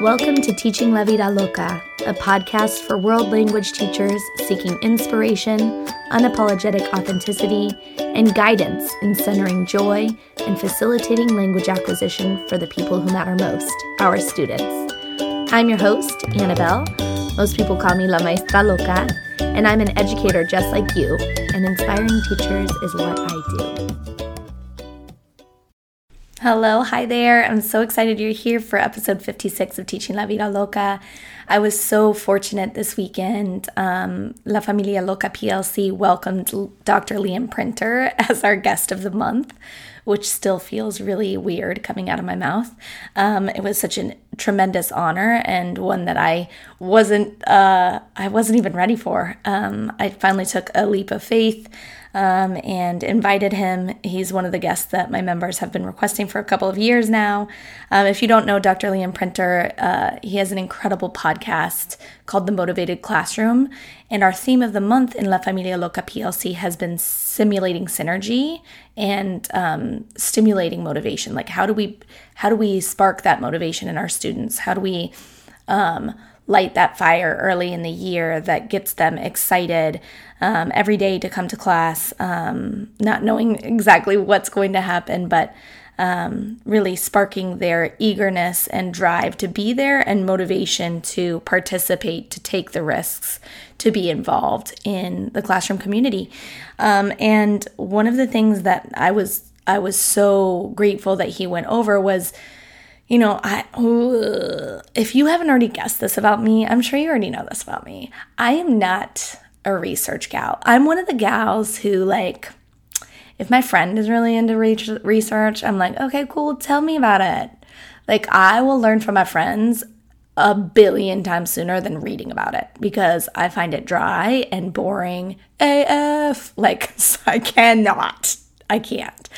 Welcome to Teaching La Vida Loca, a podcast for world language teachers seeking inspiration, unapologetic authenticity, and guidance in centering joy and facilitating language acquisition for the people who matter most, our students. I'm your host, Annabelle. Most people call me La Maestra Loca, and I'm an educator just like you, and inspiring teachers is what I do. Hello, hi there. I'm so excited you're here for episode 56 of Teaching La Vida Loca. I was so fortunate this weekend. Um, La Familia Loca PLC welcomed Dr. Liam Printer as our guest of the month, which still feels really weird coming out of my mouth. Um, it was such a tremendous honor and one that I wasn't uh, I wasn't even ready for. Um, I finally took a leap of faith um, and invited him. He's one of the guests that my members have been requesting for a couple of years now. Um, if you don't know Dr. Liam Printer, uh, he has an incredible podcast called The Motivated Classroom. And our theme of the month in La Familia Loca PLC has been simulating synergy and um, stimulating motivation. Like how do we how do we spark that motivation in our students? How do we um, light that fire early in the year that gets them excited um, every day to come to class, um, not knowing exactly what's going to happen, but um, really sparking their eagerness and drive to be there and motivation to participate, to take the risks, to be involved in the classroom community. Um, and one of the things that I was I was so grateful that he went over was you know, I if you haven't already guessed this about me, I'm sure you already know this about me. I am not a research gal. I'm one of the gals who like if my friend is really into research, I'm like, "Okay, cool, tell me about it." Like I will learn from my friends a billion times sooner than reading about it because I find it dry and boring AF. Like I cannot. I can't.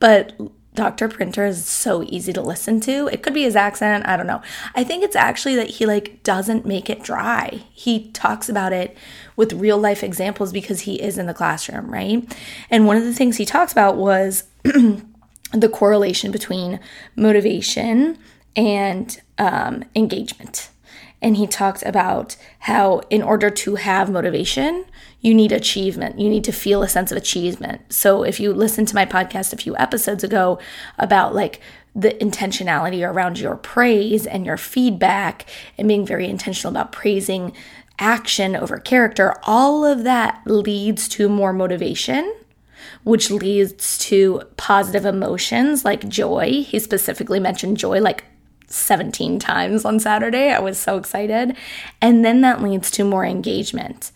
But Dr. Printer is so easy to listen to. It could be his accent, I don't know. I think it's actually that he like doesn't make it dry. He talks about it with real life examples because he is in the classroom, right? And one of the things he talks about was the correlation between motivation and um, engagement. And he talked about how, in order to have motivation, you need achievement. You need to feel a sense of achievement. So if you listen to my podcast a few episodes ago about like the intentionality around your praise and your feedback and being very intentional about praising action over character, all of that leads to more motivation which leads to positive emotions like joy. He specifically mentioned joy like 17 times on Saturday. I was so excited. And then that leads to more engagement.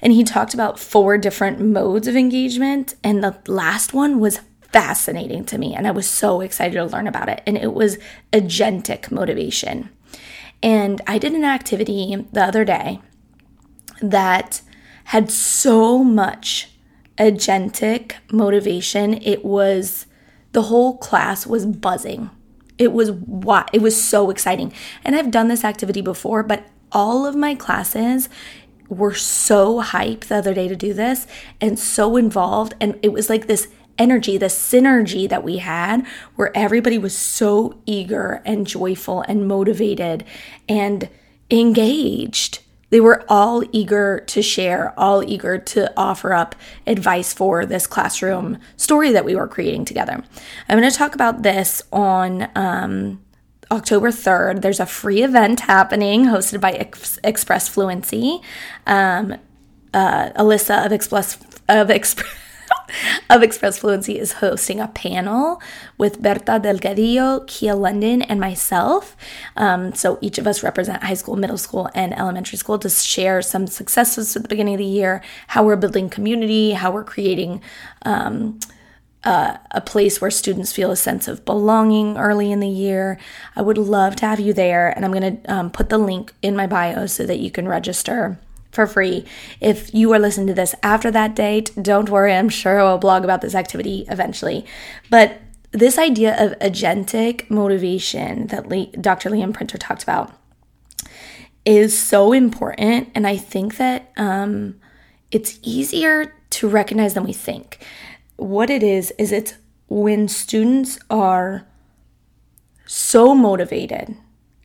And he talked about four different modes of engagement. And the last one was fascinating to me. And I was so excited to learn about it. And it was agentic motivation. And I did an activity the other day that had so much agentic motivation. It was, the whole class was buzzing. It was what it was so exciting. And I've done this activity before, but all of my classes were so hyped the other day to do this and so involved. And it was like this energy, the synergy that we had, where everybody was so eager and joyful and motivated and engaged. They were all eager to share, all eager to offer up advice for this classroom story that we were creating together. I'm going to talk about this on um, October 3rd, there's a free event happening hosted by Ex- Express Fluency. Um, uh, Alyssa of Express of Express. of Express Fluency is hosting a panel with Berta Delgadillo, Kia London, and myself. Um, so each of us represent high school, middle school, and elementary school to share some successes at the beginning of the year, how we're building community, how we're creating um, uh, a place where students feel a sense of belonging early in the year. I would love to have you there, and I'm going to um, put the link in my bio so that you can register for free. If you are listening to this after that date, don't worry, I'm sure I will blog about this activity eventually. But this idea of agentic motivation that Le- Dr. Liam Printer talked about is so important, and I think that um, it's easier to recognize than we think what it is is it's when students are so motivated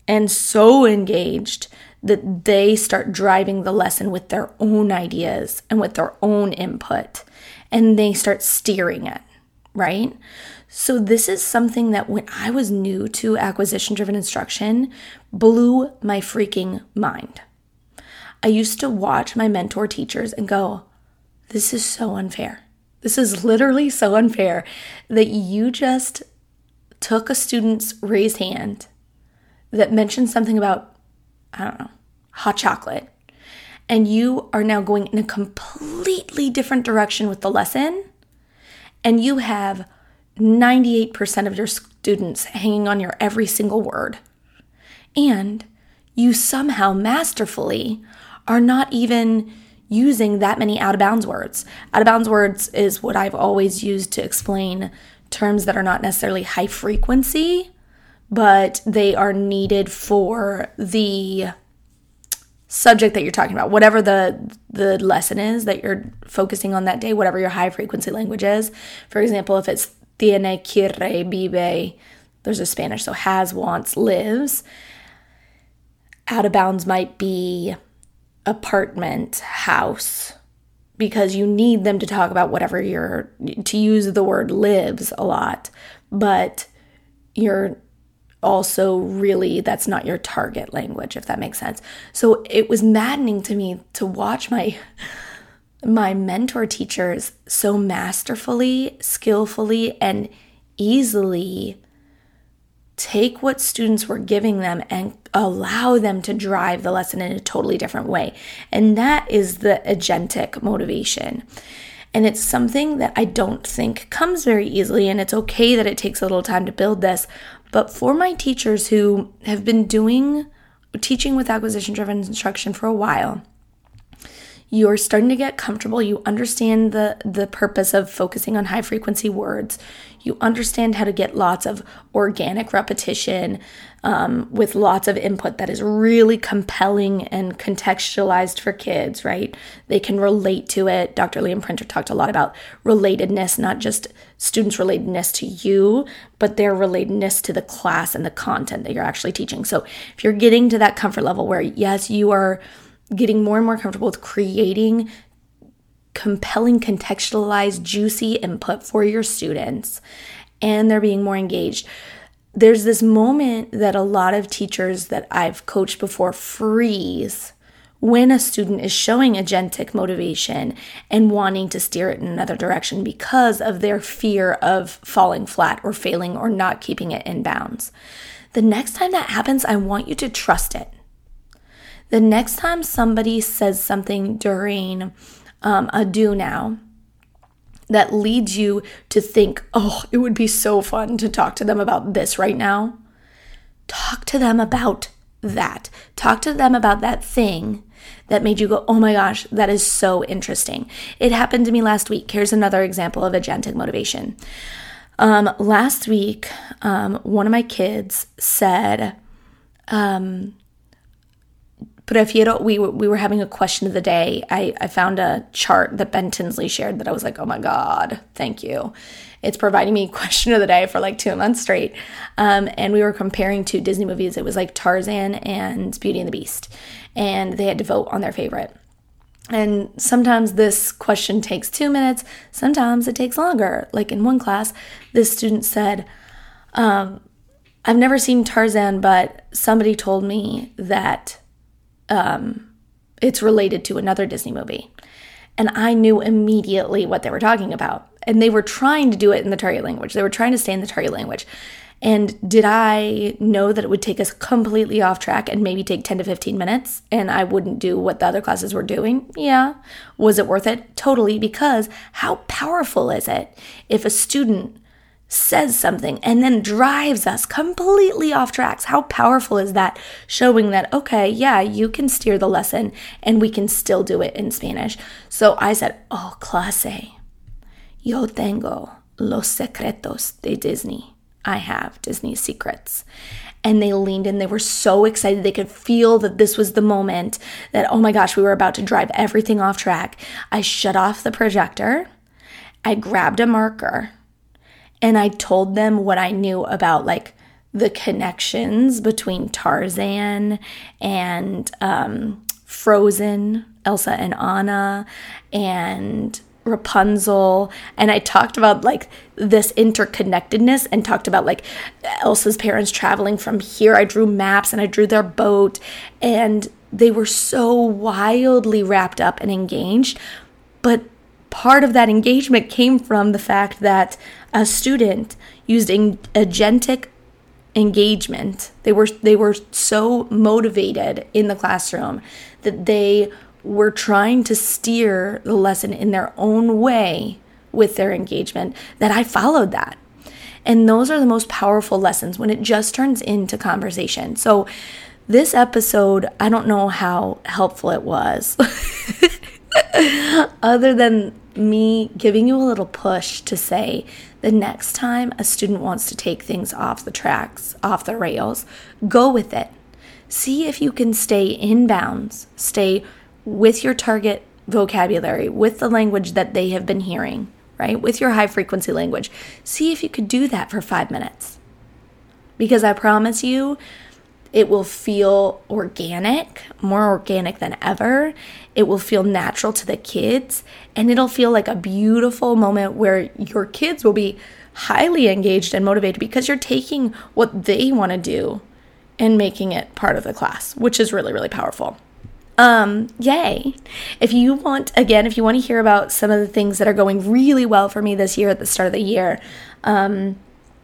and so engaged that they start driving the lesson with their own ideas and with their own input and they start steering it, right? So, this is something that when I was new to acquisition driven instruction blew my freaking mind. I used to watch my mentor teachers and go, This is so unfair. This is literally so unfair that you just took a student's raised hand that mentions something about, I don't know, hot chocolate, and you are now going in a completely different direction with the lesson, and you have 98% of your students hanging on your every single word, and you somehow masterfully are not even using that many out of bounds words. Out of bounds words is what I've always used to explain terms that are not necessarily high frequency, but they are needed for the subject that you're talking about whatever the the lesson is that you're focusing on that day whatever your high frequency language is. For example if it's tiene quiere vive there's a spanish so has wants lives out of bounds might be apartment house because you need them to talk about whatever you're to use the word lives a lot but you're also really that's not your target language if that makes sense so it was maddening to me to watch my my mentor teachers so masterfully skillfully and easily take what students were giving them and allow them to drive the lesson in a totally different way and that is the agentic motivation and it's something that I don't think comes very easily. And it's okay that it takes a little time to build this. But for my teachers who have been doing teaching with acquisition driven instruction for a while, you're starting to get comfortable. You understand the the purpose of focusing on high frequency words. You understand how to get lots of organic repetition um, with lots of input that is really compelling and contextualized for kids right? They can relate to it. Dr liam printer talked a lot about relatedness not just students relatedness to you but their relatedness to the class and the content that you're actually teaching. So if you're getting to that comfort level where yes you are getting more and more comfortable with creating compelling, contextualized, juicy input for your students, and they're being more engaged. There's this moment that a lot of teachers that I've coached before freeze when a student is showing agentic motivation and wanting to steer it in another direction because of their fear of falling flat or failing or not keeping it in bounds. The next time that happens, I want you to trust it. The next time somebody says something during um, a do now that leads you to think, oh, it would be so fun to talk to them about this right now, talk to them about that. Talk to them about that thing that made you go, oh my gosh, that is so interesting. It happened to me last week. Here's another example of agentic motivation. Um, last week, um, one of my kids said, um, Prefiero, we, we were having a question of the day. I, I found a chart that Ben Tinsley shared that I was like, oh my God, thank you. It's providing me question of the day for like two months straight. Um, and we were comparing two Disney movies. It was like Tarzan and Beauty and the Beast. And they had to vote on their favorite. And sometimes this question takes two minutes, sometimes it takes longer. Like in one class, this student said, um, I've never seen Tarzan, but somebody told me that um, it's related to another Disney movie. And I knew immediately what they were talking about. And they were trying to do it in the target language. They were trying to stay in the target language. And did I know that it would take us completely off track and maybe take 10 to 15 minutes and I wouldn't do what the other classes were doing? Yeah. Was it worth it? Totally. Because how powerful is it if a student says something and then drives us completely off tracks. How powerful is that? Showing that, okay, yeah, you can steer the lesson and we can still do it in Spanish. So I said, oh, clase, yo tengo los secretos de Disney. I have Disney's secrets. And they leaned in. They were so excited. They could feel that this was the moment that, oh my gosh, we were about to drive everything off track. I shut off the projector. I grabbed a marker and I told them what I knew about like the connections between Tarzan and um, Frozen, Elsa and Anna, and Rapunzel. And I talked about like this interconnectedness and talked about like Elsa's parents traveling from here. I drew maps and I drew their boat, and they were so wildly wrapped up and engaged. But part of that engagement came from the fact that a student used agentic engagement. They were they were so motivated in the classroom that they were trying to steer the lesson in their own way with their engagement that I followed that. And those are the most powerful lessons when it just turns into conversation. So this episode, I don't know how helpful it was. Other than me giving you a little push to say the next time a student wants to take things off the tracks, off the rails, go with it. See if you can stay in bounds, stay with your target vocabulary, with the language that they have been hearing, right? With your high frequency language. See if you could do that for five minutes. Because I promise you, it will feel organic, more organic than ever. It will feel natural to the kids, and it'll feel like a beautiful moment where your kids will be highly engaged and motivated because you're taking what they want to do and making it part of the class, which is really, really powerful. Um, yay. If you want, again, if you want to hear about some of the things that are going really well for me this year at the start of the year, um,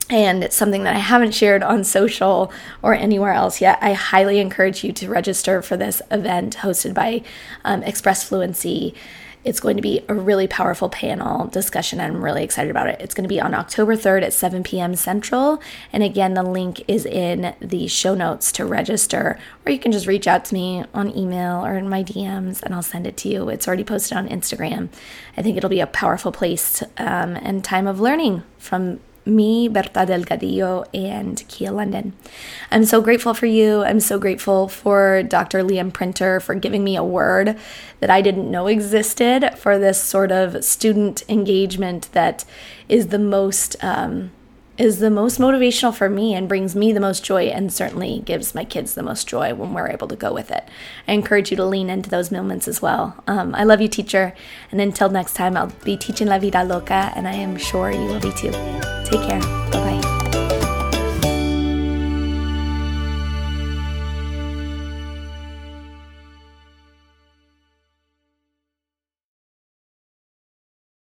and it's something that I haven't shared on social or anywhere else yet, I highly encourage you to register for this event hosted by um, Express Fluency. It's going to be a really powerful panel discussion. I'm really excited about it. It's going to be on October 3rd at 7 p.m. Central. And again, the link is in the show notes to register, or you can just reach out to me on email or in my DMs and I'll send it to you. It's already posted on Instagram. I think it'll be a powerful place um, and time of learning from me, Berta Delgadillo, and Kia London. I'm so grateful for you. I'm so grateful for Dr. Liam Printer for giving me a word that I didn't know existed for this sort of student engagement that is the most um, is the most motivational for me and brings me the most joy and certainly gives my kids the most joy when we're able to go with it. I encourage you to lean into those moments as well. Um, I love you, teacher. And until next time, I'll be teaching La Vida Loca, and I am sure you will be too. Take care. Bye bye.